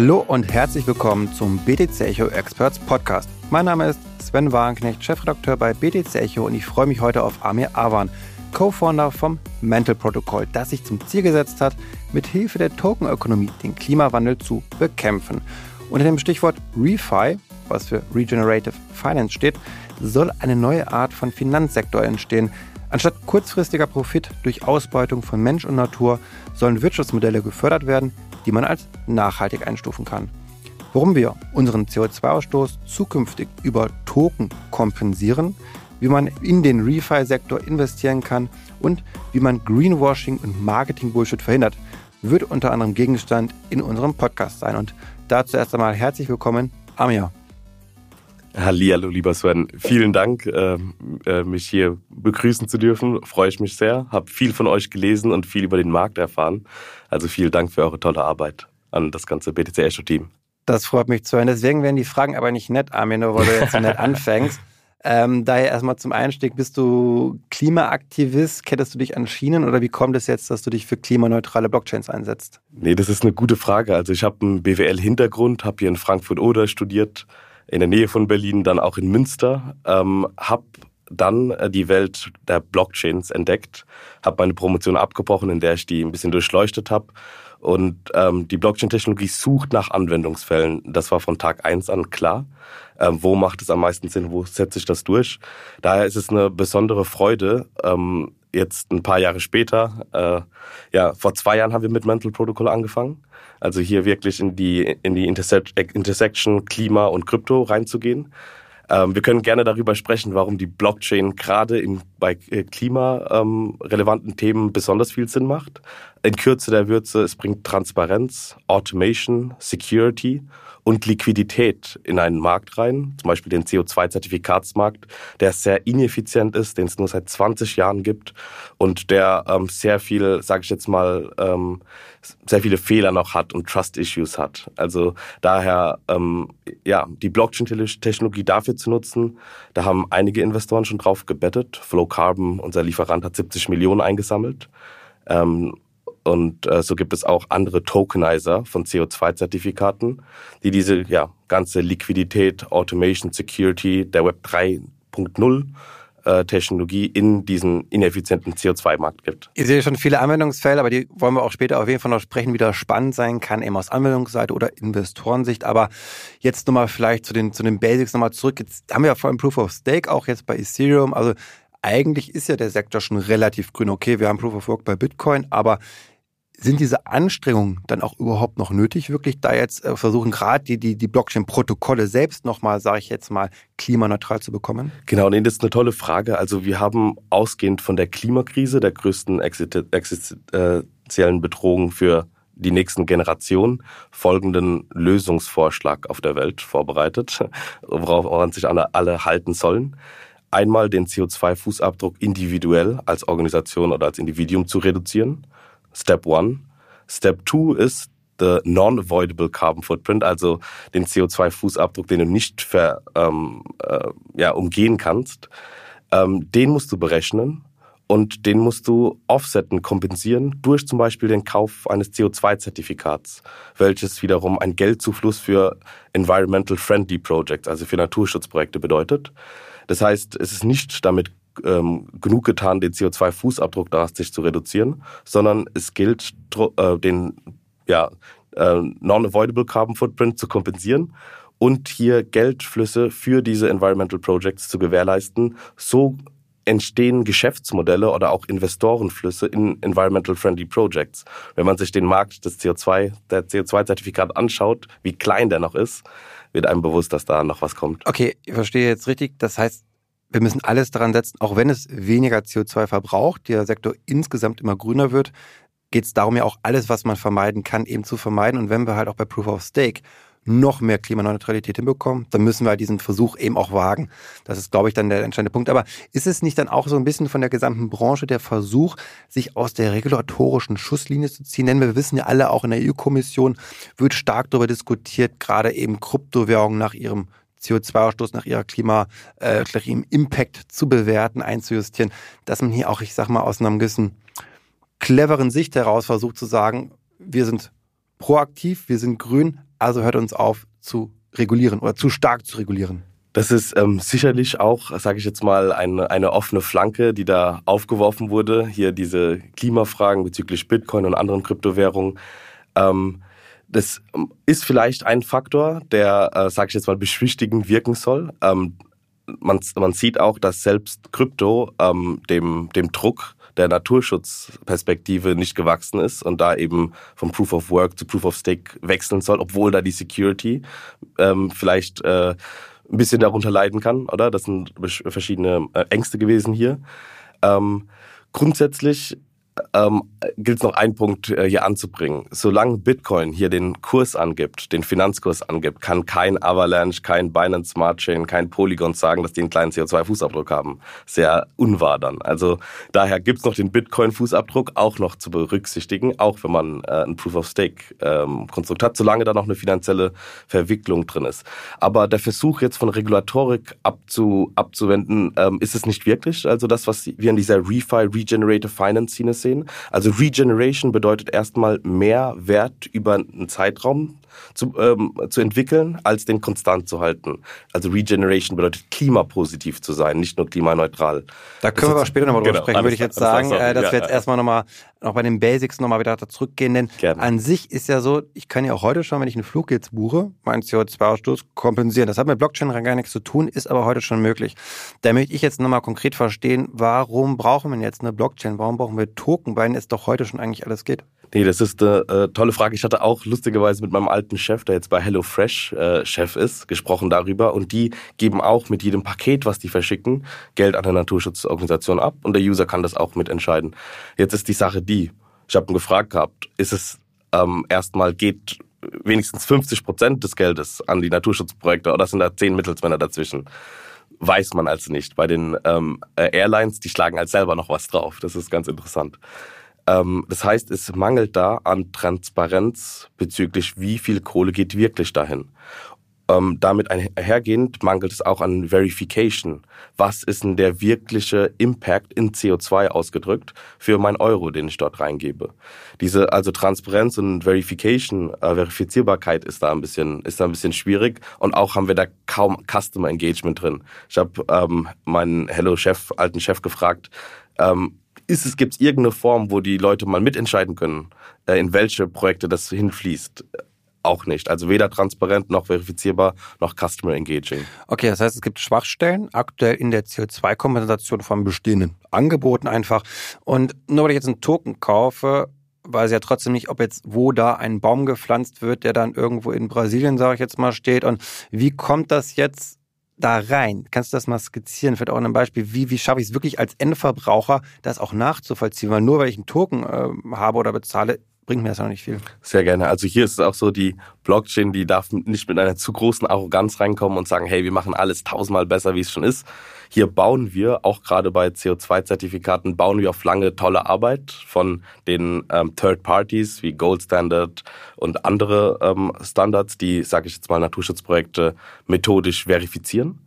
Hallo und herzlich willkommen zum BTC Echo Experts Podcast. Mein Name ist Sven Wagenknecht, Chefredakteur bei BTC Echo und ich freue mich heute auf Amir Awan, Co-Founder vom Mental Protocol, das sich zum Ziel gesetzt hat, mit Hilfe der Tokenökonomie den Klimawandel zu bekämpfen. Unter dem Stichwort ReFi, was für Regenerative Finance steht, soll eine neue Art von Finanzsektor entstehen. Anstatt kurzfristiger Profit durch Ausbeutung von Mensch und Natur sollen Wirtschaftsmodelle gefördert werden, die man als nachhaltig einstufen kann. Warum wir unseren CO2-Ausstoß zukünftig über Token kompensieren, wie man in den Refi-Sektor investieren kann und wie man Greenwashing und Marketing-Bullshit verhindert, wird unter anderem Gegenstand in unserem Podcast sein. Und dazu erst einmal herzlich willkommen, Amir. Hallihallo, lieber Sven. Vielen Dank, äh, äh, mich hier begrüßen zu dürfen. Freue ich mich sehr. Habe viel von euch gelesen und viel über den Markt erfahren. Also vielen Dank für eure tolle Arbeit an das ganze BTC Echo Team. Das freut mich zu hören. Deswegen werden die Fragen aber nicht nett, Armin, nur weil du jetzt so nett anfängst. Ähm, daher erstmal zum Einstieg, bist du Klimaaktivist? Kettest du dich an Schienen oder wie kommt es jetzt, dass du dich für klimaneutrale Blockchains einsetzt? Nee, das ist eine gute Frage. Also ich habe einen BWL-Hintergrund, habe hier in Frankfurt-Oder studiert, in der Nähe von Berlin, dann auch in Münster, ähm, habe dann äh, die Welt der Blockchains entdeckt, habe meine Promotion abgebrochen, in der ich die ein bisschen durchleuchtet habe. Und ähm, die Blockchain-Technologie sucht nach Anwendungsfällen. Das war von Tag eins an klar. Ähm, wo macht es am meisten Sinn? Wo setze ich das durch? Daher ist es eine besondere Freude, ähm, jetzt ein paar Jahre später, äh, ja, vor zwei Jahren haben wir mit Mental Protocol angefangen. Also hier wirklich in die, in die Intersection Klima und Krypto reinzugehen. Ähm, wir können gerne darüber sprechen, warum die Blockchain gerade bei äh, klimarelevanten ähm, Themen besonders viel Sinn macht. In Kürze der Würze, es bringt Transparenz, Automation, Security und Liquidität in einen Markt rein, zum Beispiel den CO2-Zertifikatsmarkt, der sehr ineffizient ist, den es nur seit 20 Jahren gibt und der ähm, sehr viel, sage ich jetzt mal, ähm, sehr viele Fehler noch hat und Trust-Issues hat. Also daher, ähm, ja, die Blockchain-Technologie dafür zu nutzen, da haben einige Investoren schon drauf gebettet. Flow Carbon, unser Lieferant, hat 70 Millionen eingesammelt. Ähm, und äh, so gibt es auch andere Tokenizer von CO2-Zertifikaten, die diese ja, ganze Liquidität, Automation, Security der Web 3.0 äh, Technologie in diesen ineffizienten CO2-Markt gibt. Ich sehe schon viele Anwendungsfälle, aber die wollen wir auch später auf jeden Fall noch sprechen, wie das spannend sein kann, eben aus Anwendungsseite oder Investorensicht. Aber jetzt nochmal vielleicht zu den, zu den Basics nochmal zurück. Jetzt haben wir ja vor allem Proof of Stake auch jetzt bei Ethereum. Also eigentlich ist ja der Sektor schon relativ grün. Okay, wir haben Proof of Work bei Bitcoin, aber sind diese Anstrengungen dann auch überhaupt noch nötig, wirklich da jetzt äh, versuchen, gerade die, die, die Blockchain-Protokolle selbst nochmal, sage ich jetzt mal, klimaneutral zu bekommen? Genau, nee, das ist eine tolle Frage. Also wir haben ausgehend von der Klimakrise, der größten existenziellen Bedrohung für die nächsten Generationen folgenden Lösungsvorschlag auf der Welt vorbereitet, worauf sich alle, alle halten sollen. Einmal den CO2-Fußabdruck individuell als Organisation oder als Individuum zu reduzieren Step One. Step Two ist the non-avoidable carbon footprint, also den CO2-Fußabdruck, den du nicht ver, ähm, äh, ja, umgehen kannst. Ähm, den musst du berechnen und den musst du offsetten, kompensieren durch zum Beispiel den Kauf eines CO2-Zertifikats, welches wiederum ein Geldzufluss für environmental friendly projects, also für Naturschutzprojekte bedeutet. Das heißt, es ist nicht damit ähm, genug getan, den CO2-Fußabdruck drastisch zu reduzieren, sondern es gilt, äh, den ja, äh, Non-Avoidable Carbon Footprint zu kompensieren und hier Geldflüsse für diese Environmental Projects zu gewährleisten. So entstehen Geschäftsmodelle oder auch Investorenflüsse in environmental friendly projects. Wenn man sich den Markt des CO2, der CO2-Zertifikat anschaut, wie klein der noch ist, wird einem bewusst, dass da noch was kommt. Okay, ich verstehe jetzt richtig. Das heißt, wir müssen alles daran setzen, auch wenn es weniger CO2 verbraucht, der Sektor insgesamt immer grüner wird, geht es darum ja auch alles, was man vermeiden kann, eben zu vermeiden. Und wenn wir halt auch bei Proof of Stake noch mehr Klimaneutralität hinbekommen, dann müssen wir halt diesen Versuch eben auch wagen. Das ist, glaube ich, dann der entscheidende Punkt. Aber ist es nicht dann auch so ein bisschen von der gesamten Branche der Versuch, sich aus der regulatorischen Schusslinie zu ziehen? Denn wir wissen ja alle, auch in der EU-Kommission wird stark darüber diskutiert, gerade eben Kryptowährungen nach ihrem CO2-Ausstoß nach ihrer Klima, äh, ihrem Impact zu bewerten, einzujustieren, dass man hier auch, ich sag mal, aus einer gewissen cleveren Sicht heraus versucht zu sagen, wir sind proaktiv, wir sind grün, also hört uns auf zu regulieren oder zu stark zu regulieren. Das ist ähm, sicherlich auch, sage ich jetzt mal, eine, eine offene Flanke, die da aufgeworfen wurde. Hier diese Klimafragen bezüglich Bitcoin und anderen Kryptowährungen. Ähm, das ist vielleicht ein Faktor, der, äh, sage ich jetzt mal, beschwichtigend wirken soll. Ähm, man, man sieht auch, dass selbst Krypto ähm, dem, dem Druck der Naturschutzperspektive nicht gewachsen ist und da eben vom Proof of Work zu Proof of Stake wechseln soll, obwohl da die Security ähm, vielleicht äh, ein bisschen darunter leiden kann, oder? Das sind verschiedene äh, Ängste gewesen hier. Ähm, grundsätzlich ähm, gilt es noch einen Punkt äh, hier anzubringen. Solange Bitcoin hier den Kurs angibt, den Finanzkurs angibt, kann kein Avalanche, kein Binance Smart Chain, kein Polygon sagen, dass die einen kleinen CO2-Fußabdruck haben. Sehr unwahr dann. Also daher gibt es noch den Bitcoin-Fußabdruck auch noch zu berücksichtigen, auch wenn man äh, ein Proof-of-Stake-Konstrukt ähm, hat, solange da noch eine finanzielle Verwicklung drin ist. Aber der Versuch jetzt von Regulatorik abzu, abzuwenden, ähm, ist es nicht wirklich. Also das, was wir in dieser ReFi, Regenerative Finance-Szene sehen, sehen. Also Regeneration bedeutet erstmal mehr Wert über einen Zeitraum zu, ähm, zu entwickeln, als den konstant zu halten. Also Regeneration bedeutet klimapositiv zu sein, nicht nur klimaneutral. Da können wir aber später nochmal drüber genau, sprechen, würde ich jetzt sagen, äh, dass ja, wir jetzt ja. erstmal nochmal noch bei den Basics nochmal wieder zurückgehen, denn Gerne. an sich ist ja so, ich kann ja auch heute schon, wenn ich einen Flug jetzt buche, meinen CO2-Ausstoß kompensieren. Das hat mit Blockchain gar nichts zu tun, ist aber heute schon möglich. Da möchte ich jetzt nochmal konkret verstehen, warum brauchen wir jetzt eine Blockchain? Warum brauchen wir Token, weil es doch heute schon eigentlich alles geht? Nee, das ist eine äh, tolle Frage. Ich hatte auch lustigerweise mit meinem alten Chef, der jetzt bei HelloFresh äh, Chef ist, gesprochen darüber. Und die geben auch mit jedem Paket, was die verschicken, Geld an der Naturschutzorganisation ab. Und der User kann das auch mitentscheiden. Jetzt ist die Sache die, ich habe ihn gefragt gehabt, ist es ähm, erstmal geht wenigstens 50 Prozent des Geldes an die Naturschutzprojekte oder sind da zehn Mittelsmänner dazwischen? Weiß man also nicht. Bei den ähm, Airlines, die schlagen halt selber noch was drauf. Das ist ganz interessant. Ähm, das heißt, es mangelt da an Transparenz bezüglich, wie viel Kohle geht wirklich dahin. Ähm, damit einhergehend mangelt es auch an Verification. Was ist denn der wirkliche Impact in CO2 ausgedrückt für mein Euro, den ich dort reingebe? Diese also Transparenz und Verification, äh, Verifizierbarkeit ist da ein bisschen ist da ein bisschen schwierig und auch haben wir da kaum Customer Engagement drin. Ich habe ähm, meinen Hello Chef, alten Chef gefragt. Ähm, ist es, gibt es irgendeine Form, wo die Leute mal mitentscheiden können, äh, in welche Projekte das hinfließt? Auch nicht. Also weder transparent noch verifizierbar noch customer engaging. Okay, das heißt, es gibt Schwachstellen aktuell in der CO2-Kompensation von bestehenden Angeboten einfach. Und nur weil ich jetzt einen Token kaufe, weiß ja trotzdem nicht, ob jetzt wo da ein Baum gepflanzt wird, der dann irgendwo in Brasilien, sage ich jetzt mal, steht. Und wie kommt das jetzt da rein? Kannst du das mal skizzieren? Vielleicht auch ein Beispiel, wie, wie schaffe ich es wirklich als Endverbraucher, das auch nachzuvollziehen? Weil nur weil ich einen Token äh, habe oder bezahle, bringt mir das noch nicht viel. Sehr gerne. Also hier ist es auch so, die Blockchain, die darf nicht mit einer zu großen Arroganz reinkommen und sagen, hey, wir machen alles tausendmal besser, wie es schon ist. Hier bauen wir, auch gerade bei CO2-Zertifikaten, bauen wir auf lange tolle Arbeit von den ähm, Third Parties wie Gold Standard und andere ähm, Standards, die, sage ich jetzt mal, Naturschutzprojekte methodisch verifizieren.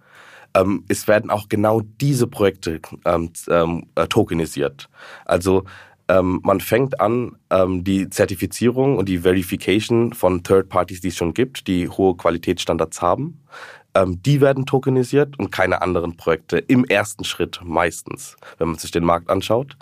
Ähm, es werden auch genau diese Projekte ähm, ähm, äh, tokenisiert. Also ähm, man fängt an, ähm, die Zertifizierung und die Verification von Third Parties, die es schon gibt, die hohe Qualitätsstandards haben, ähm, die werden tokenisiert und keine anderen Projekte im ersten Schritt meistens, wenn man sich den Markt anschaut.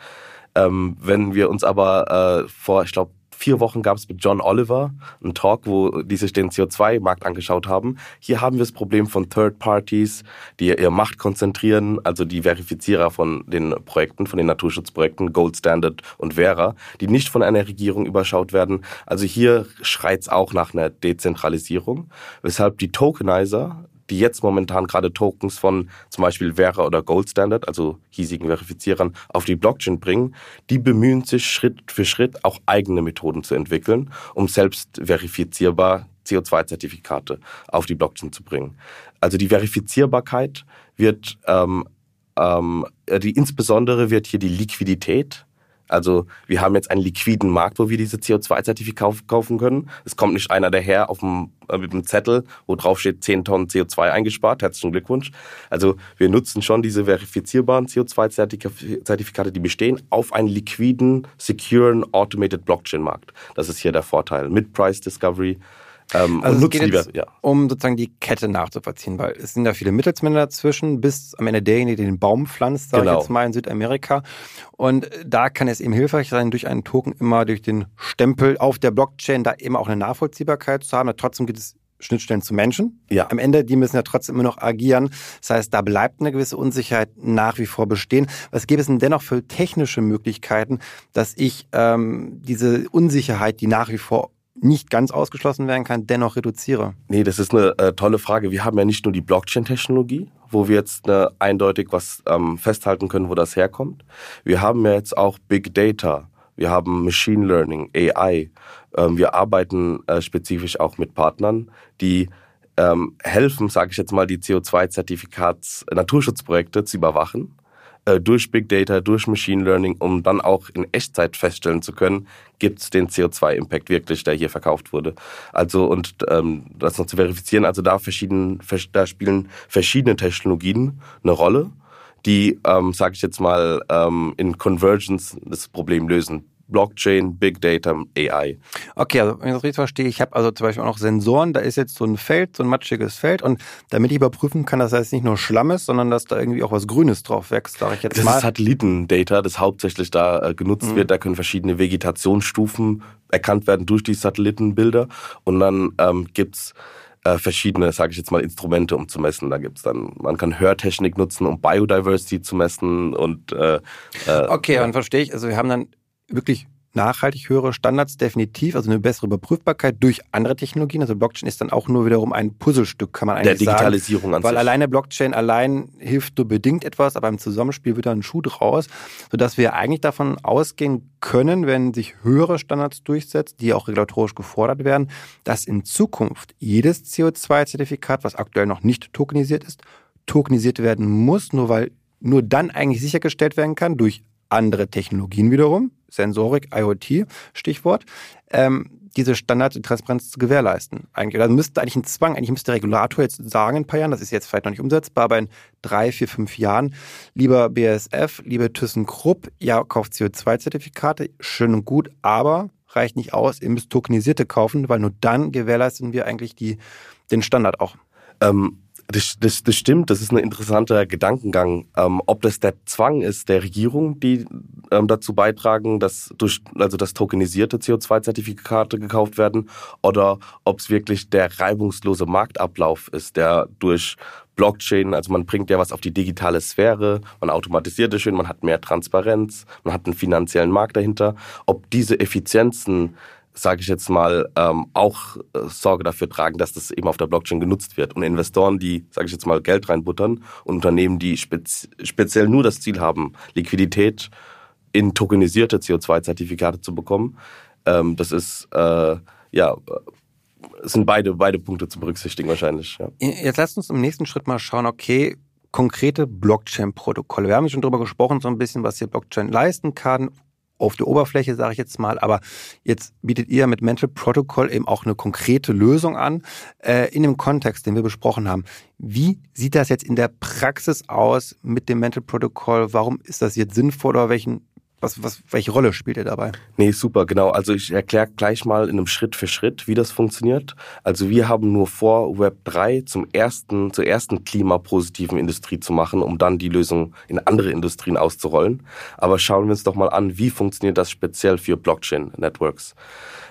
Ähm, wenn wir uns aber äh, vor, ich glaube, vier Wochen gab es mit John Oliver einen Talk, wo die sich den CO2-Markt angeschaut haben. Hier haben wir das Problem von Third Parties, die ihre Macht konzentrieren, also die Verifizierer von den Projekten, von den Naturschutzprojekten, Gold Standard und Vera, die nicht von einer Regierung überschaut werden. Also hier schreit es auch nach einer Dezentralisierung, weshalb die Tokenizer die jetzt momentan gerade Tokens von zum Beispiel Vera oder Gold Standard, also hiesigen Verifizierern, auf die Blockchain bringen, die bemühen sich Schritt für Schritt auch eigene Methoden zu entwickeln, um selbst verifizierbar CO2-Zertifikate auf die Blockchain zu bringen. Also die Verifizierbarkeit wird ähm, ähm, die insbesondere wird hier die Liquidität also wir haben jetzt einen liquiden Markt, wo wir diese CO2-Zertifikate kaufen können. Es kommt nicht einer daher auf dem, äh, mit einem Zettel, wo drauf steht 10 Tonnen CO2 eingespart. Herzlichen Glückwunsch. Also wir nutzen schon diese verifizierbaren CO2-Zertifikate, die bestehen, auf einen liquiden, securen, automated Blockchain-Markt. Das ist hier der Vorteil. Mit Price Discovery Ähm, also und es geht jetzt, ja. um sozusagen die Kette nachzuvollziehen, weil es sind ja viele Mittelsmänner dazwischen, bis am Ende derjenige, der den Baum pflanzt, sage genau. ich jetzt mal in Südamerika. Und da kann es eben hilfreich sein, durch einen Token immer durch den Stempel auf der Blockchain da eben auch eine Nachvollziehbarkeit zu haben. Trotzdem gibt es Schnittstellen zu Menschen. Ja. Am Ende, die müssen ja trotzdem immer noch agieren. Das heißt, da bleibt eine gewisse Unsicherheit nach wie vor bestehen. Was gäbe es denn dennoch für technische Möglichkeiten, dass ich ähm, diese Unsicherheit, die nach wie vor nicht ganz ausgeschlossen werden kann, dennoch reduziere? Nee, das ist eine äh, tolle Frage. Wir haben ja nicht nur die Blockchain-Technologie, wo wir jetzt äh, eindeutig was ähm, festhalten können, wo das herkommt. Wir haben ja jetzt auch Big Data. Wir haben Machine Learning, AI. Ähm, wir arbeiten äh, spezifisch auch mit Partnern, die ähm, helfen, sage ich jetzt mal, die CO2-Zertifikats Naturschutzprojekte zu überwachen äh, durch Big Data, durch Machine Learning, um dann auch in Echtzeit feststellen zu können, gibt es den CO2-Impact wirklich, der hier verkauft wurde. Also und ähm, das noch zu verifizieren, also da, verschieden, da spielen verschiedene Technologien eine Rolle, die, ähm, sage ich jetzt mal, ähm, in Convergence das Problem lösen. Blockchain, Big Data, AI. Okay, also wenn ich das richtig verstehe, ich habe also zum Beispiel auch noch Sensoren, da ist jetzt so ein Feld, so ein matschiges Feld und damit ich überprüfen kann, dass das nicht nur Schlamm ist, sondern dass da irgendwie auch was Grünes drauf wächst, sage ich jetzt das mal. Das ist Satellitendata, das hauptsächlich da äh, genutzt mhm. wird. Da können verschiedene Vegetationsstufen erkannt werden durch die Satellitenbilder und dann ähm, gibt's äh, verschiedene, sage ich jetzt mal, Instrumente, um zu messen. Da gibt's dann, man kann Hörtechnik nutzen, um Biodiversity zu messen und äh, äh, Okay, dann verstehe ich. Also wir haben dann wirklich nachhaltig höhere Standards definitiv, also eine bessere Überprüfbarkeit durch andere Technologien. Also Blockchain ist dann auch nur wiederum ein Puzzlestück, kann man eigentlich sagen. Der Digitalisierung sagen, Weil sich. alleine Blockchain allein hilft nur bedingt etwas, aber im Zusammenspiel wird da ein Schuh draus, sodass wir eigentlich davon ausgehen können, wenn sich höhere Standards durchsetzen, die auch regulatorisch gefordert werden, dass in Zukunft jedes CO2-Zertifikat, was aktuell noch nicht tokenisiert ist, tokenisiert werden muss, nur weil nur dann eigentlich sichergestellt werden kann durch andere Technologien wiederum, Sensorik, IoT, Stichwort, ähm, diese Standards und Transparenz zu gewährleisten. Eigentlich, also müsste eigentlich ein Zwang, eigentlich müsste der Regulator jetzt sagen in ein paar Jahren, das ist jetzt vielleicht noch nicht umsetzbar, aber in drei, vier, fünf Jahren, lieber BASF, liebe ThyssenKrupp, ja, kauft CO2-Zertifikate, schön und gut, aber reicht nicht aus, ihr müsst tokenisierte kaufen, weil nur dann gewährleisten wir eigentlich die, den Standard auch. Ähm das, das, das stimmt, das ist ein interessanter Gedankengang. Ähm, ob das der Zwang ist der Regierung, die ähm, dazu beitragen, dass durch also dass tokenisierte CO2-Zertifikate gekauft werden, oder ob es wirklich der reibungslose Marktablauf ist, der durch Blockchain, also man bringt ja was auf die digitale Sphäre, man automatisiert es schön, man hat mehr Transparenz, man hat einen finanziellen Markt dahinter. Ob diese Effizienzen sage ich jetzt mal, ähm, auch äh, Sorge dafür tragen, dass das eben auf der Blockchain genutzt wird. Und Investoren, die, sage ich jetzt mal, Geld reinbuttern und Unternehmen, die spez speziell nur das Ziel haben, Liquidität in tokenisierte CO2-Zertifikate zu bekommen, ähm, das ist, äh, ja, sind beide, beide Punkte zu berücksichtigen wahrscheinlich. Ja. Jetzt lasst uns im nächsten Schritt mal schauen, okay, konkrete Blockchain-Protokolle. Wir haben schon darüber gesprochen, so ein bisschen, was hier Blockchain leisten kann, auf der Oberfläche, sage ich jetzt mal, aber jetzt bietet ihr mit Mental Protocol eben auch eine konkrete Lösung an äh, in dem Kontext, den wir besprochen haben. Wie sieht das jetzt in der Praxis aus mit dem Mental Protocol? Warum ist das jetzt sinnvoll oder welchen was, was, welche Rolle spielt er dabei? Nee, super, genau. Also ich erkläre gleich mal in einem Schritt für Schritt, wie das funktioniert. Also wir haben nur vor, Web 3 zum ersten, zur ersten klimapositiven Industrie zu machen, um dann die Lösung in andere Industrien auszurollen. Aber schauen wir uns doch mal an, wie funktioniert das speziell für Blockchain-Networks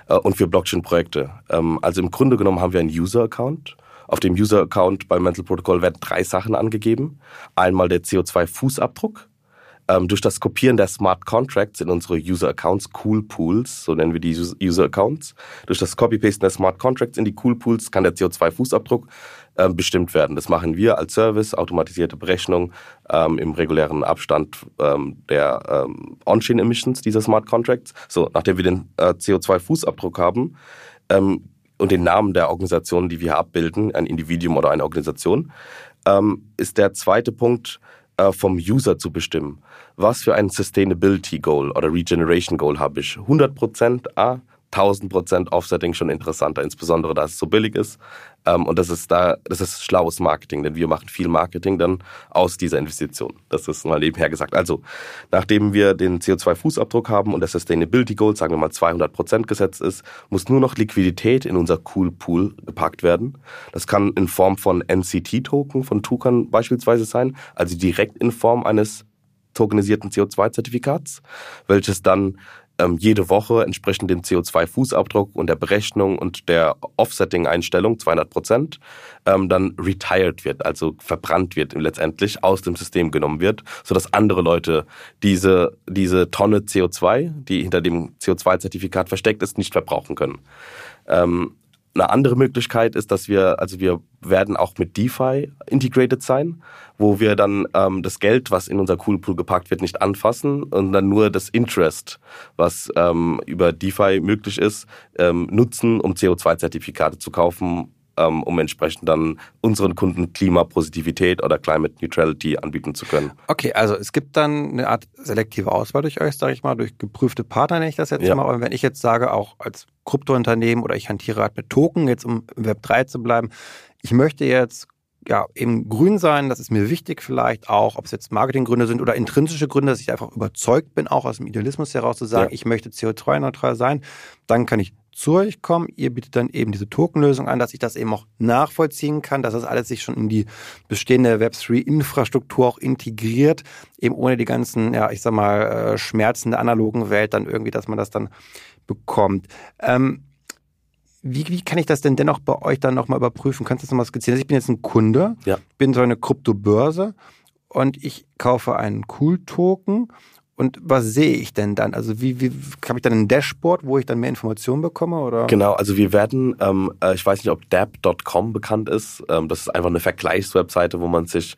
äh, und für Blockchain-Projekte. Ähm, also im Grunde genommen haben wir einen User-Account. Auf dem User-Account bei Mental Protocol werden drei Sachen angegeben. Einmal der CO2-Fußabdruck ähm, durch das Kopieren der Smart Contracts in unsere User Accounts, Cool Pools, so nennen wir die User Accounts, durch das Copy-Pasten der Smart Contracts in die Cool Pools kann der CO2-Fußabdruck ähm, bestimmt werden. Das machen wir als Service, automatisierte Berechnung ähm, im regulären Abstand ähm, der ähm, On-Chain Emissions dieser Smart Contracts. So, nachdem wir den äh, CO2-Fußabdruck haben, ähm, und den Namen der Organisation, die wir abbilden, ein Individuum oder eine Organisation, ähm, ist der zweite Punkt, äh, vom User zu bestimmen. Was für ein Sustainability Goal oder Regeneration Goal habe ich? 100% A, 1000% Offsetting schon interessanter, insbesondere da es so billig ist. Ähm, und das ist da, das ist schlaues Marketing, denn wir machen viel Marketing dann aus dieser Investition. Das ist mal nebenher gesagt. Also, nachdem wir den CO2-Fußabdruck haben und der Sustainability Goal, sagen wir mal 200% gesetzt ist, muss nur noch Liquidität in unser Cool Pool gepackt werden. Das kann in Form von NCT-Token von Tukan beispielsweise sein, also direkt in Form eines tokenisierten CO2-Zertifikats, welches dann ähm, jede Woche entsprechend dem CO2-Fußabdruck und der Berechnung und der Offsetting-Einstellung 200 Prozent ähm, dann retired wird, also verbrannt wird letztendlich aus dem System genommen wird, sodass andere Leute diese diese Tonne CO2, die hinter dem CO2-Zertifikat versteckt ist, nicht verbrauchen können. Ähm, eine andere Möglichkeit ist, dass wir, also wir werden auch mit DeFi integrated sein, wo wir dann ähm, das Geld, was in unser Cool Pool gepackt wird, nicht anfassen und dann nur das Interest, was ähm, über DeFi möglich ist, ähm, nutzen, um CO2-Zertifikate zu kaufen ähm, um entsprechend dann unseren Kunden Klimapositivität oder Climate Neutrality anbieten zu können. Okay, also es gibt dann eine Art selektive Auswahl durch euch, sage ich mal, durch geprüfte Partner, nenne ich das jetzt ja. mal. Aber wenn ich jetzt sage, auch als Kryptounternehmen oder ich hantiere halt mit Token, jetzt um im Web 3 zu bleiben, ich möchte jetzt ja, eben grün sein, das ist mir wichtig vielleicht auch, ob es jetzt Marketinggründe sind oder intrinsische Gründe, dass ich einfach überzeugt bin, auch aus dem Idealismus heraus zu sagen, ja. ich möchte CO2-neutral sein, dann kann ich zu euch kommen. Ihr bietet dann eben diese Tokenlösung an, dass ich das eben auch nachvollziehen kann, dass das alles sich schon in die bestehende Web3-Infrastruktur auch integriert, eben ohne die ganzen, ja, ich sag mal, äh, Schmerzen der analogen Welt dann irgendwie, dass man das dann bekommt. Ähm, wie, wie kann ich das denn dennoch bei euch dann nochmal überprüfen? Kannst du das nochmal skizzieren? Also ich bin jetzt ein Kunde, ja. bin so eine Kryptobörse und ich kaufe einen Cool-Token und was sehe ich denn dann? Also wie, wie habe ich dann ein Dashboard, wo ich dann mehr Informationen bekomme? Oder? Genau, also wir werden, ähm, äh, ich weiß nicht, ob dab.com bekannt ist. Ähm, das ist einfach eine Vergleichswebseite, wo man sich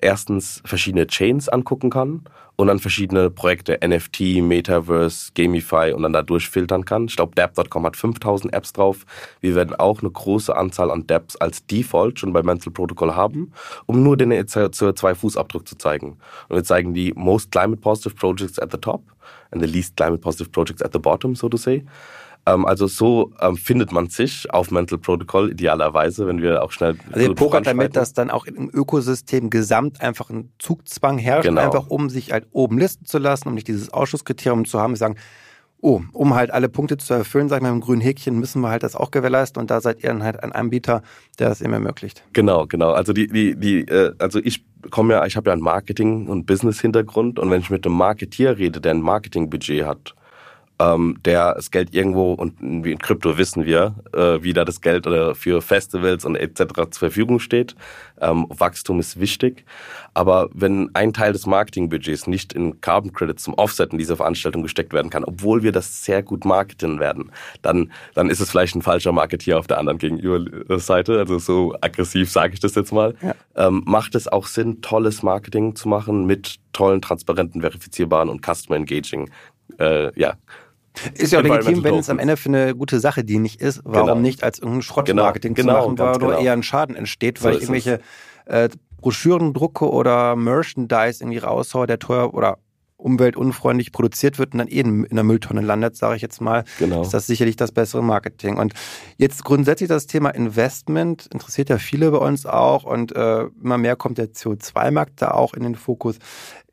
erstens verschiedene Chains angucken kann und dann verschiedene Projekte, NFT, Metaverse, Gamify und dann da durchfiltern kann. Ich glaube, Dap.com hat 5000 Apps drauf. Wir werden auch eine große Anzahl an Dapps als Default schon bei Mental Protocol haben, um nur den CO2-Fußabdruck zu zeigen. Und wir zeigen die most climate positive projects at the top and the least climate positive projects at the bottom, so to say. Ähm, also so ähm, findet man sich auf Mental Protocol idealerweise, wenn wir auch schnell. Also ihr pokert damit, dass dann auch im Ökosystem gesamt einfach ein Zugzwang herrscht, genau. einfach um sich halt oben listen zu lassen, um nicht dieses Ausschusskriterium zu haben, sagen, oh, um halt alle Punkte zu erfüllen, sag ich mal, im grünen Häkchen müssen wir halt das auch gewährleisten und da seid ihr dann halt ein Anbieter, der das eben ermöglicht. Genau, genau. Also die, die, die, äh, also ich komme ja, ich habe ja einen Marketing- und Business-Hintergrund und wenn ich mit einem Marketier rede, der ein Marketingbudget hat ähm, der das Geld irgendwo, und wie in Krypto wissen wir, äh, wie da das Geld äh, für Festivals und etc. zur Verfügung steht. Ähm, Wachstum ist wichtig. Aber wenn ein Teil des Marketingbudgets nicht in Carbon Credits zum Offsetten dieser Veranstaltung gesteckt werden kann, obwohl wir das sehr gut marketen werden, dann, dann ist es vielleicht ein falscher Marketier auf der anderen Gegenüberseite. Also so aggressiv sage ich das jetzt mal. Ja. Ähm, macht es auch Sinn, tolles Marketing zu machen mit tollen, transparenten, verifizierbaren und Customer Engaging äh, ja, ist ja auch legitim, wenn es am Ende für eine gute Sache dienlich ist. Warum genau. nicht als irgendein Schrottmarketing genau, zu machen, weil genau. eher ein Schaden entsteht, weil so ich irgendwelche äh, Broschüren drucke oder Merchandise irgendwie raushaue, der teuer oder umweltunfreundlich produziert wird und dann eh in der Mülltonne landet, sage ich jetzt mal, genau. ist das sicherlich das bessere Marketing. Und jetzt grundsätzlich das Thema Investment interessiert ja viele bei uns auch und äh, immer mehr kommt der CO2-Markt da auch in den Fokus.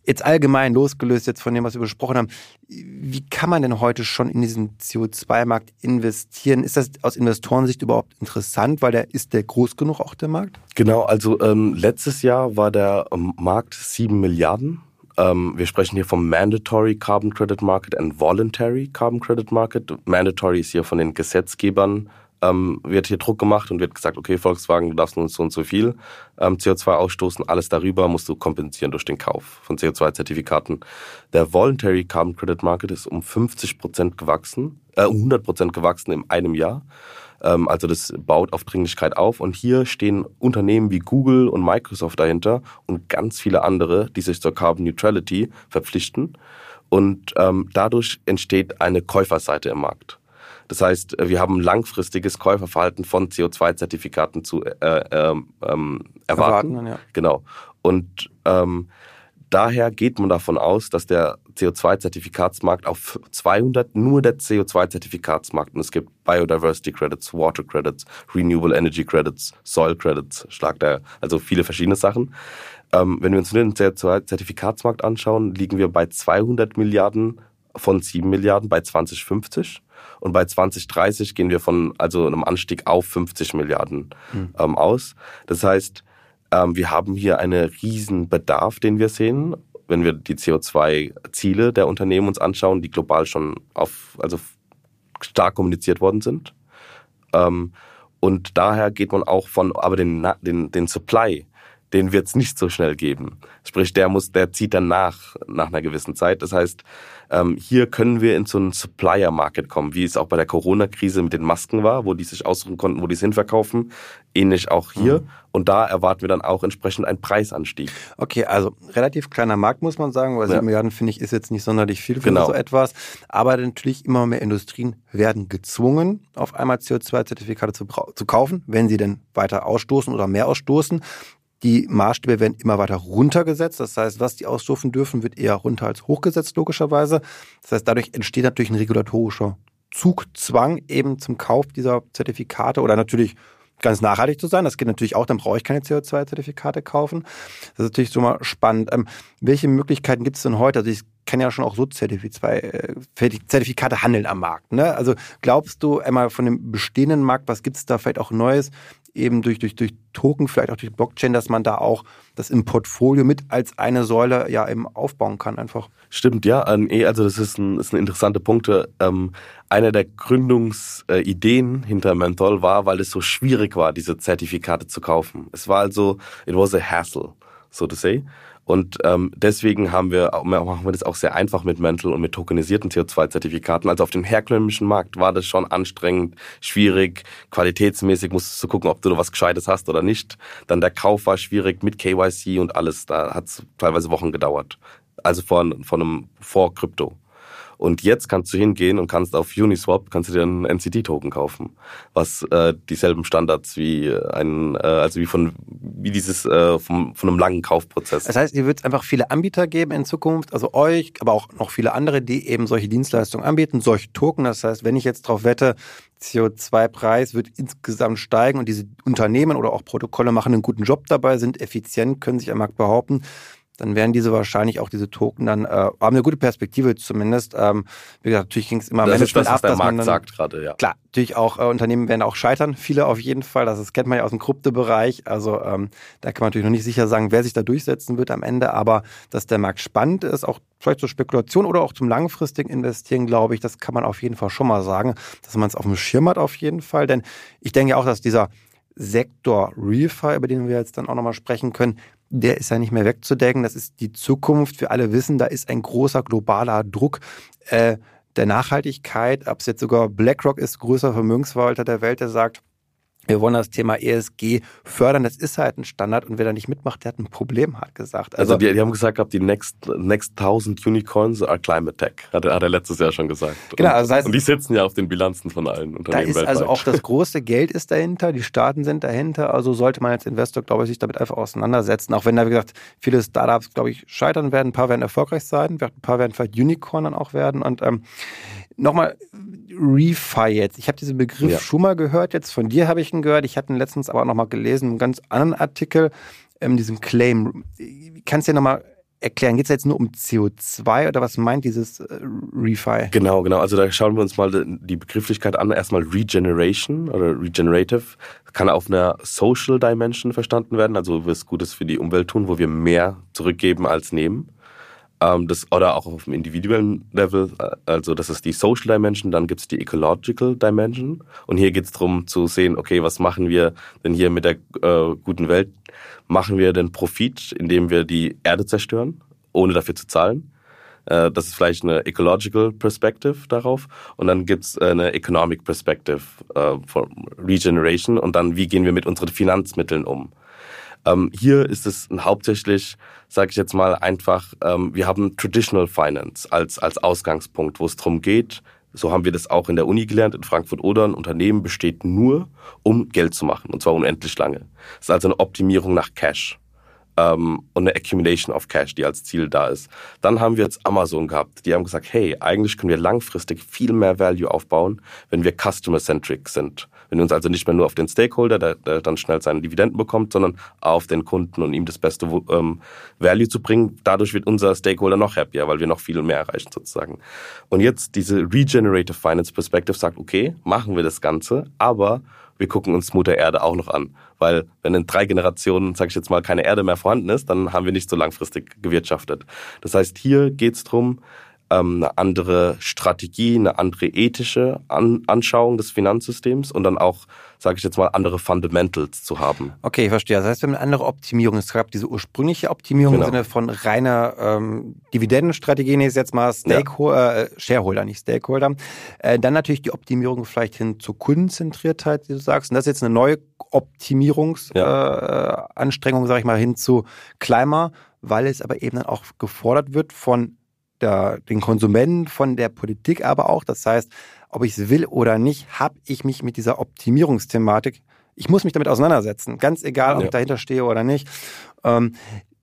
Jetzt allgemein losgelöst jetzt von dem, was wir besprochen haben, wie kann man denn heute schon in diesen CO2-Markt investieren? Ist das aus Investorensicht überhaupt interessant, weil der ist der groß genug auch der Markt? Genau, also ähm, letztes Jahr war der ähm, Markt sieben Milliarden. Ähm, wir sprechen hier vom Mandatory Carbon Credit Market and Voluntary Carbon Credit Market. Mandatory ist hier von den Gesetzgebern ähm, wird hier Druck gemacht und wird gesagt, okay, Volkswagen, du darfst nur so und so viel ähm, CO2 ausstoßen, alles darüber musst du kompensieren durch den Kauf von CO2-Zertifikaten. Der Voluntary Carbon Credit Market ist um 50 Prozent gewachsen, äh, um 100 Prozent gewachsen in einem Jahr. Ähm, also das baut auf Dringlichkeit auf und hier stehen Unternehmen wie Google und Microsoft dahinter und ganz viele andere, die sich zur Carbon Neutrality verpflichten. Und ähm, dadurch entsteht eine Käuferseite im Markt. Das heißt, wir haben langfristiges Käuferverhalten von CO2-Zertifikaten zu äh, ähm, ähm, erwarten. erwarten ja. Genau. Und ähm, daher geht man davon aus, dass der CO2-Zertifikatsmarkt auf 200, nur der CO2-Zertifikatsmarkt, und es gibt Biodiversity Credits, Water Credits, Renewable Energy Credits, Soil Credits, Schlag der, also viele verschiedene Sachen. Ähm, wenn wir uns nur den CO2-Zertifikatsmarkt anschauen, liegen wir bei 200 Milliarden von 7 Milliarden bei 2050 und bei 2030 gehen wir von also einem Anstieg auf 50 Milliarden mhm. ähm, aus. Das heißt, ähm, wir haben hier einen riesen Bedarf, den wir sehen, wenn wir die CO2-Ziele der Unternehmen uns anschauen, die global schon auf, also stark kommuniziert worden sind. Ähm, und daher geht man auch von, aber den, den, den Supply, den wird es nicht so schnell geben. Sprich, der muss, der zieht dann nach, nach einer gewissen Zeit. Das heißt, ähm, hier können wir in so einen Supplier-Market kommen, wie es auch bei der Corona-Krise mit den Masken war, wo die sich aussuchen konnten, wo die es hinverkaufen. Ähnlich auch hier. Mhm. Und da erwarten wir dann auch entsprechend einen Preisanstieg. Okay, also relativ kleiner Markt, muss man sagen, weil 7 ja. Milliarden, finde ich, ist jetzt nicht sonderlich viel für genau. so etwas. Aber natürlich immer mehr Industrien werden gezwungen, auf einmal CO2-Zertifikate zu, zu kaufen, wenn sie denn weiter ausstoßen oder mehr ausstoßen. Die Maßstäbe werden immer weiter runtergesetzt. Das heißt, was die ausstufen dürfen, wird eher runter als hochgesetzt, logischerweise. Das heißt, dadurch entsteht natürlich ein regulatorischer Zugzwang eben zum Kauf dieser Zertifikate oder natürlich ganz nachhaltig zu sein. Das geht natürlich auch, dann brauche ich keine CO2-Zertifikate kaufen. Das ist natürlich so mal spannend. Ähm, welche Möglichkeiten gibt es denn heute? Also ich kann ja schon auch so äh, Zertifikate handeln am Markt. Ne? Also glaubst du einmal von dem bestehenden Markt, was gibt es da vielleicht auch Neues, eben durch, durch, durch Token, vielleicht auch durch Blockchain, dass man da auch das im Portfolio mit als eine Säule ja eben aufbauen kann einfach? Stimmt, ja. Eh, also das ist ein, ist ein interessante Punkt. Ähm, eine der Gründungsideen hinter Menthol war, weil es so schwierig war, diese Zertifikate zu kaufen. Es war also, it was a hassle, so to say. Und ähm, deswegen haben wir, machen wir das auch sehr einfach mit Mental und mit tokenisierten CO2-Zertifikaten. Also auf dem herkömmlichen Markt war das schon anstrengend, schwierig, qualitätsmäßig musstest du gucken, ob du was Gescheites hast oder nicht. Dann der Kauf war schwierig mit KYC und alles. Da hat es teilweise Wochen gedauert. Also von, von einem vor Krypto. Und jetzt kannst du hingehen und kannst auf Uniswap kannst du dir einen NCT-Token kaufen, was äh, dieselben Standards wie ein, äh, also wie von wie dieses äh, vom, von einem langen Kaufprozess. Das heißt, ihr wird einfach viele Anbieter geben in Zukunft, also euch, aber auch noch viele andere, die eben solche Dienstleistungen anbieten, solche Token. Das heißt, wenn ich jetzt darauf wette, CO2-Preis wird insgesamt steigen und diese Unternehmen oder auch Protokolle machen einen guten Job dabei, sind effizient, können sich am Markt behaupten, dann werden diese wahrscheinlich auch diese Token dann äh, haben eine gute Perspektive zumindest. Ähm, wie gesagt, natürlich ging es immer das Management ist das, ab, was der Markt dann, sagt gerade, ja. Klar, natürlich auch äh, Unternehmen werden auch scheitern, viele auf jeden Fall. Das, das kennt man ja aus dem Kryptobereich. Also ähm, da kann man natürlich noch nicht sicher sagen, wer sich da durchsetzen wird am Ende. Aber dass der Markt spannend ist, auch vielleicht zur Spekulation oder auch zum langfristigen Investieren, glaube ich, das kann man auf jeden Fall schon mal sagen, dass man es auf dem Schirm hat auf jeden Fall. Denn ich denke auch, dass dieser Sektor Refi, über den wir jetzt dann auch nochmal sprechen können, der ist ja nicht mehr wegzudenken. Das ist die Zukunft. Wir alle wissen, da ist ein großer globaler Druck äh, der Nachhaltigkeit. Ob es jetzt sogar BlackRock ist, größter Vermögensverwalter der Welt, der sagt, wir wollen das Thema ESG fördern. Das ist halt ein Standard und wer da nicht mitmacht, der hat ein Problem, hat gesagt. Also, also die, die, haben gesagt, die next, next 1000 Unicorns are climate tech, hat, hat er letztes Jahr schon gesagt. Genau, also das heißt, und die sitzen ja auf den Bilanzen von allen Unternehmen da ist weltweit. Also auch das große Geld ist dahinter, die Staaten sind dahinter. Also sollte man als Investor, glaube ich, sich damit einfach auseinandersetzen. Auch wenn da, wie gesagt, viele Startups, glaube ich, scheitern werden. Ein paar werden erfolgreich sein, ein paar werden vielleicht Unicorn dann auch werden. Und ähm, nochmal Refi jetzt. Ich habe diesen Begriff ja. schon mal gehört, jetzt von dir habe ich ihn gehört. Ich hatte ihn letztens aber auch nochmal gelesen, einen ganz anderen Artikel, ähm, diesem Claim. Kannst du dir nochmal erklären, geht es jetzt nur um CO2 oder was meint dieses äh, Refi? Genau, genau. Also da schauen wir uns mal die Begrifflichkeit an. Erstmal Regeneration oder Regenerative. Kann auf einer Social Dimension verstanden werden, also was Gutes für die Umwelt tun, wo wir mehr zurückgeben als nehmen. Ähm, das, oder auch auf dem individuellen Level, äh, also das ist die Social Dimension, dann gibt es die Ecological Dimension. Und hier geht es darum zu sehen, okay, was machen wir denn hier mit der äh, guten Welt? Machen wir den Profit, indem wir die Erde zerstören, ohne dafür zu zahlen? Äh, das ist vielleicht eine Ecological Perspective darauf. Und dann gibt es eine Economic Perspective äh, for Regeneration. Und dann, wie gehen wir mit unseren Finanzmitteln um? Ähm, hier ist es hauptsächlich, sage ich jetzt mal einfach, ähm, wir haben Traditional Finance als, als Ausgangspunkt, wo es darum geht, so haben wir das auch in der Uni gelernt, in Frankfurt oder ein Unternehmen besteht nur, um Geld zu machen, und zwar unendlich lange. Das ist also eine Optimierung nach Cash. Ähm, und eine Accumulation of Cash, die als Ziel da ist. Dann haben wir jetzt Amazon gehabt, die haben gesagt, hey, eigentlich können wir langfristig viel mehr Value aufbauen, wenn wir customer-centric sind. Wenn wir uns also nicht mehr nur auf den Stakeholder, der, der dann schnell seine Dividenden bekommt, sondern auf den Kunden und ihm das beste ähm, Value zu bringen. Dadurch wird unser Stakeholder noch happier, weil wir noch viel mehr erreichen sozusagen. Und jetzt diese Regenerative Finance Perspective sagt, okay, machen wir das Ganze, aber wir gucken uns Mutter Erde auch noch an. Weil wenn in drei Generationen, sage ich jetzt mal, keine Erde mehr vorhanden ist, dann haben wir nicht so langfristig gewirtschaftet. Das heißt, hier geht es darum, ähm, eine andere Strategie, eine andere ethische An Anschauung des Finanzsystems und dann auch, sage ich jetzt mal, andere Fundamentals zu haben. Okay, ich verstehe. Das heißt, wir haben eine andere Optimierung. Es gab diese ursprüngliche Optimierung genau. im Sinne von reiner ähm, Dividendenstrategie, ist jetzt mal Stakeholder, ja. äh, Shareholder, nicht Stakeholder. Äh, dann natürlich die Optimierung vielleicht hin zur Kundenzentriertheit, wie du sagst. Und das ist jetzt eine neue Optimierungsanstrengung, ja. äh, sage ich mal, hin zu Climber, weil es aber eben dann auch gefordert wird von der, den Konsumenten, von der Politik aber auch. Das heißt, ob ich es will oder nicht, habe ich mich mit dieser Optimierungsthematik, ich muss mich damit auseinandersetzen. Ganz egal, ob ja. ich dahinter stehe oder nicht. Ähm,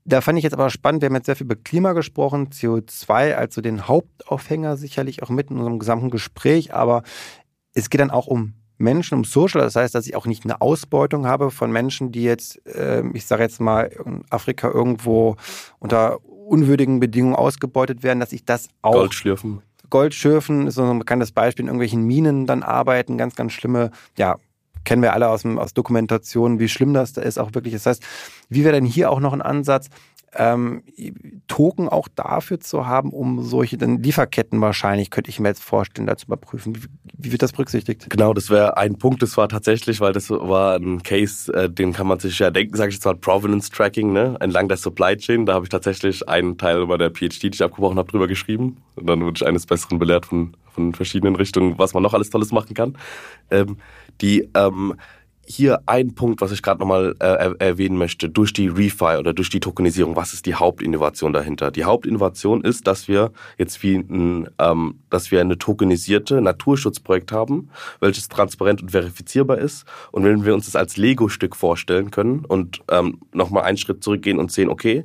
da fand ich jetzt aber spannend, wir haben jetzt sehr viel über Klima gesprochen, CO2 als so den Hauptaufhänger sicherlich auch mit in unserem gesamten Gespräch, aber es geht dann auch um Menschen, um Social, das heißt, dass ich auch nicht eine Ausbeutung habe von Menschen, die jetzt, äh, ich sage jetzt mal, in Afrika irgendwo unter unwürdigen Bedingungen ausgebeutet werden, dass ich das auch. Goldschürfen. Goldschürfen ist so ein bekanntes Beispiel, in irgendwelchen Minen dann arbeiten, ganz, ganz schlimme, ja, kennen wir alle aus, aus Dokumentationen, wie schlimm das da ist auch wirklich. Das heißt, wie wäre denn hier auch noch ein Ansatz, ähm, Token auch dafür zu haben, um solche dann Lieferketten wahrscheinlich, könnte ich mir jetzt vorstellen, da zu überprüfen. Wie, wie wird das berücksichtigt? Genau, das wäre ein Punkt, das war tatsächlich, weil das war ein Case, äh, den kann man sich ja denken, sage ich jetzt mal, Provenance Tracking, ne? entlang der Supply Chain. Da habe ich tatsächlich einen Teil über der PhD, die ich abgebrochen habe, drüber geschrieben. Und dann wurde ich eines Besseren belehrt von, von verschiedenen Richtungen, was man noch alles Tolles machen kann. Ähm, die ähm, hier ein Punkt, was ich gerade nochmal äh, erwähnen möchte, durch die Refi oder durch die Tokenisierung, was ist die Hauptinnovation dahinter? Die Hauptinnovation ist, dass wir jetzt wie ein, ähm, dass wir eine tokenisierte Naturschutzprojekt haben, welches transparent und verifizierbar ist. Und wenn wir uns das als Lego-Stück vorstellen können und ähm, nochmal einen Schritt zurückgehen und sehen, okay,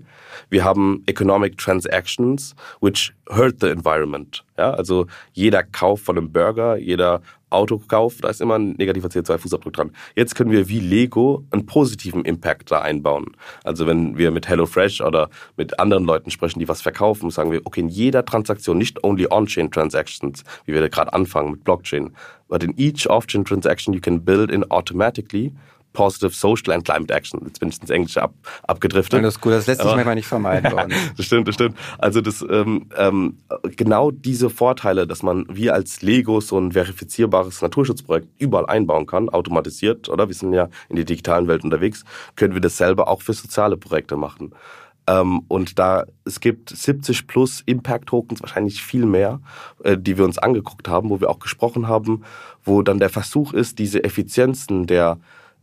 wir haben Economic Transactions, which hurt the environment. Ja, also jeder Kauf von einem Burger, jeder Autokauf, da ist immer ein negativer CO2-Fußabdruck dran. Jetzt können wir wie Lego einen positiven Impact da einbauen. Also wenn wir mit HelloFresh oder mit anderen Leuten sprechen, die was verkaufen, sagen wir, okay, in jeder Transaktion, nicht only on-chain transactions, wie wir da gerade anfangen mit Blockchain, but in each off-chain transaction you can build in automatically Positive Social and Climate Action. Jetzt bin ich ins Englische ab, abgedriftet. Das ist gut, das lässt sich manchmal nicht vermeiden. das stimmt, das stimmt. Also das ähm, ähm, genau diese Vorteile, dass man wie als Lego so ein verifizierbares Naturschutzprojekt überall einbauen kann, automatisiert, oder? Wir sind ja in der digitalen Welt unterwegs, können wir das selber auch für soziale Projekte machen. Ähm, und da es gibt 70 plus Impact Tokens, wahrscheinlich viel mehr, äh, die wir uns angeguckt haben, wo wir auch gesprochen haben, wo dann der Versuch ist, diese Effizienzen der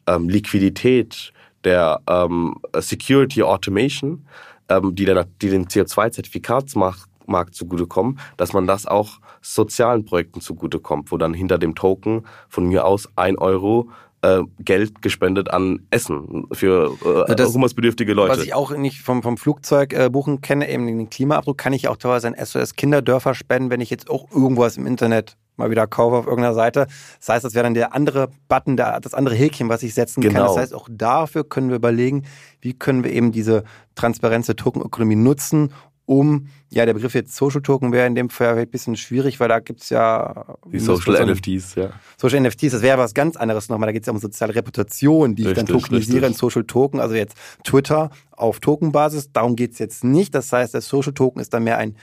ähm, Liquidität, der ähm, Security Automation, ähm, die, der, die den CO2-Zertifikatsmarkt zugutekommen, dass man das auch sozialen Projekten zugutekommt, wo dann hinter dem Token von mir aus ein Euro äh, Geld gespendet an Essen für äh, das, hungersbedürftige Leute. Was ich auch nicht vom, vom Flugzeug äh, buchen kenne, eben den Klimaabdruck, kann ich auch teilweise an SOS Kinderdörfer spenden, wenn ich jetzt auch irgendwas im Internet mal wieder kaufe auf irgendeiner Seite. Das heißt, das wäre dann der andere Button, der, das andere Häkchen, was ich setzen genau. kann. Das heißt, auch dafür können wir überlegen, wie können wir eben diese Transparenz der Tokenökonomie nutzen, um, ja, der Begriff jetzt Social Token wäre in dem Fall ein bisschen schwierig, weil da gibt's ja... Die Social NFTs, ja. Social NFTs, das wäre was ganz anderes nochmal. Da geht's ja um soziale Reputation, die richtig, ich dann tokenisiere richtig. in Social Token. Also jetzt Twitter auf Tokenbasis, darum geht's jetzt nicht. Das heißt, der Social Token ist dann mehr ein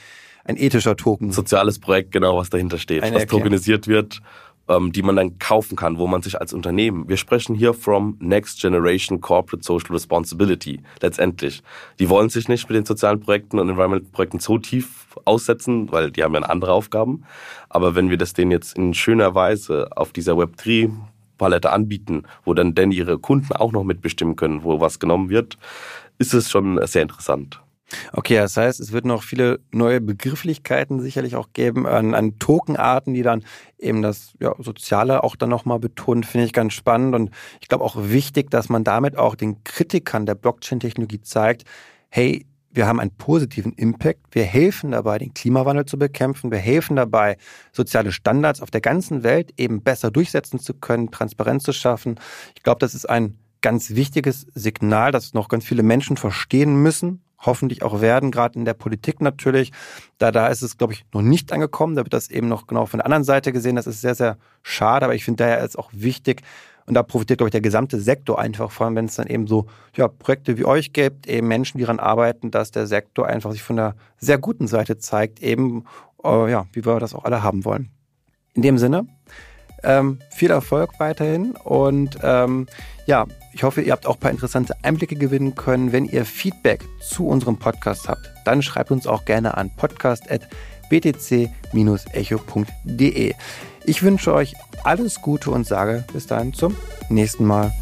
ein ethischer Token. Soziales Projekt, genau, was dahinter steht, Eine was Erklärung. tokenisiert wird, ähm, die man dann kaufen kann, wo man sich als Unternehmen, wir sprechen hier from Next Generation Corporate Social Responsibility, letztendlich. Die wollen sich nicht mit den sozialen Projekten und Environment-Projekten so tief aussetzen, weil die haben ja andere Aufgaben. Aber wenn wir das denen jetzt in schöner Weise auf dieser Web3 Palette anbieten, wo dann denn ihre Kunden auch noch mitbestimmen können, wo was genommen wird, ist es schon sehr interessant. Okay, das heißt, es wird noch viele neue Begrifflichkeiten sicherlich auch geben an, an Tokenarten, die dann eben das ja, Soziale auch dann nochmal betont, finde ich ganz spannend und ich glaube auch wichtig, dass man damit auch den Kritikern der Blockchain-Technologie zeigt, hey, wir haben einen positiven Impact. Wir helfen dabei, den Klimawandel zu bekämpfen. Wir helfen dabei, soziale Standards auf der ganzen Welt eben besser durchsetzen zu können, Transparenz zu schaffen. Ich glaube, das ist ein ganz wichtiges Signal, das noch ganz viele Menschen verstehen müssen hoffentlich auch werden, gerade in der Politik natürlich. Da, da ist es, glaube ich, noch nicht angekommen. Da wird das eben noch genau von der anderen Seite gesehen. Das ist sehr, sehr schade, aber ich finde daher ist auch wichtig, und da profitiert, glaube ich, der gesamte Sektor einfach, vor allem wenn es dann eben so ja, Projekte wie euch gibt, eben Menschen, die daran arbeiten, dass der Sektor einfach sich von der sehr guten Seite zeigt, eben, äh, ja, wie wir das auch alle haben wollen. In dem Sinne, ähm, viel Erfolg weiterhin und ähm, ja, ich hoffe, ihr habt auch ein paar interessante Einblicke gewinnen können. Wenn ihr Feedback zu unserem Podcast habt, dann schreibt uns auch gerne an podcast.btc-echo.de. Ich wünsche euch alles Gute und sage bis dahin zum nächsten Mal.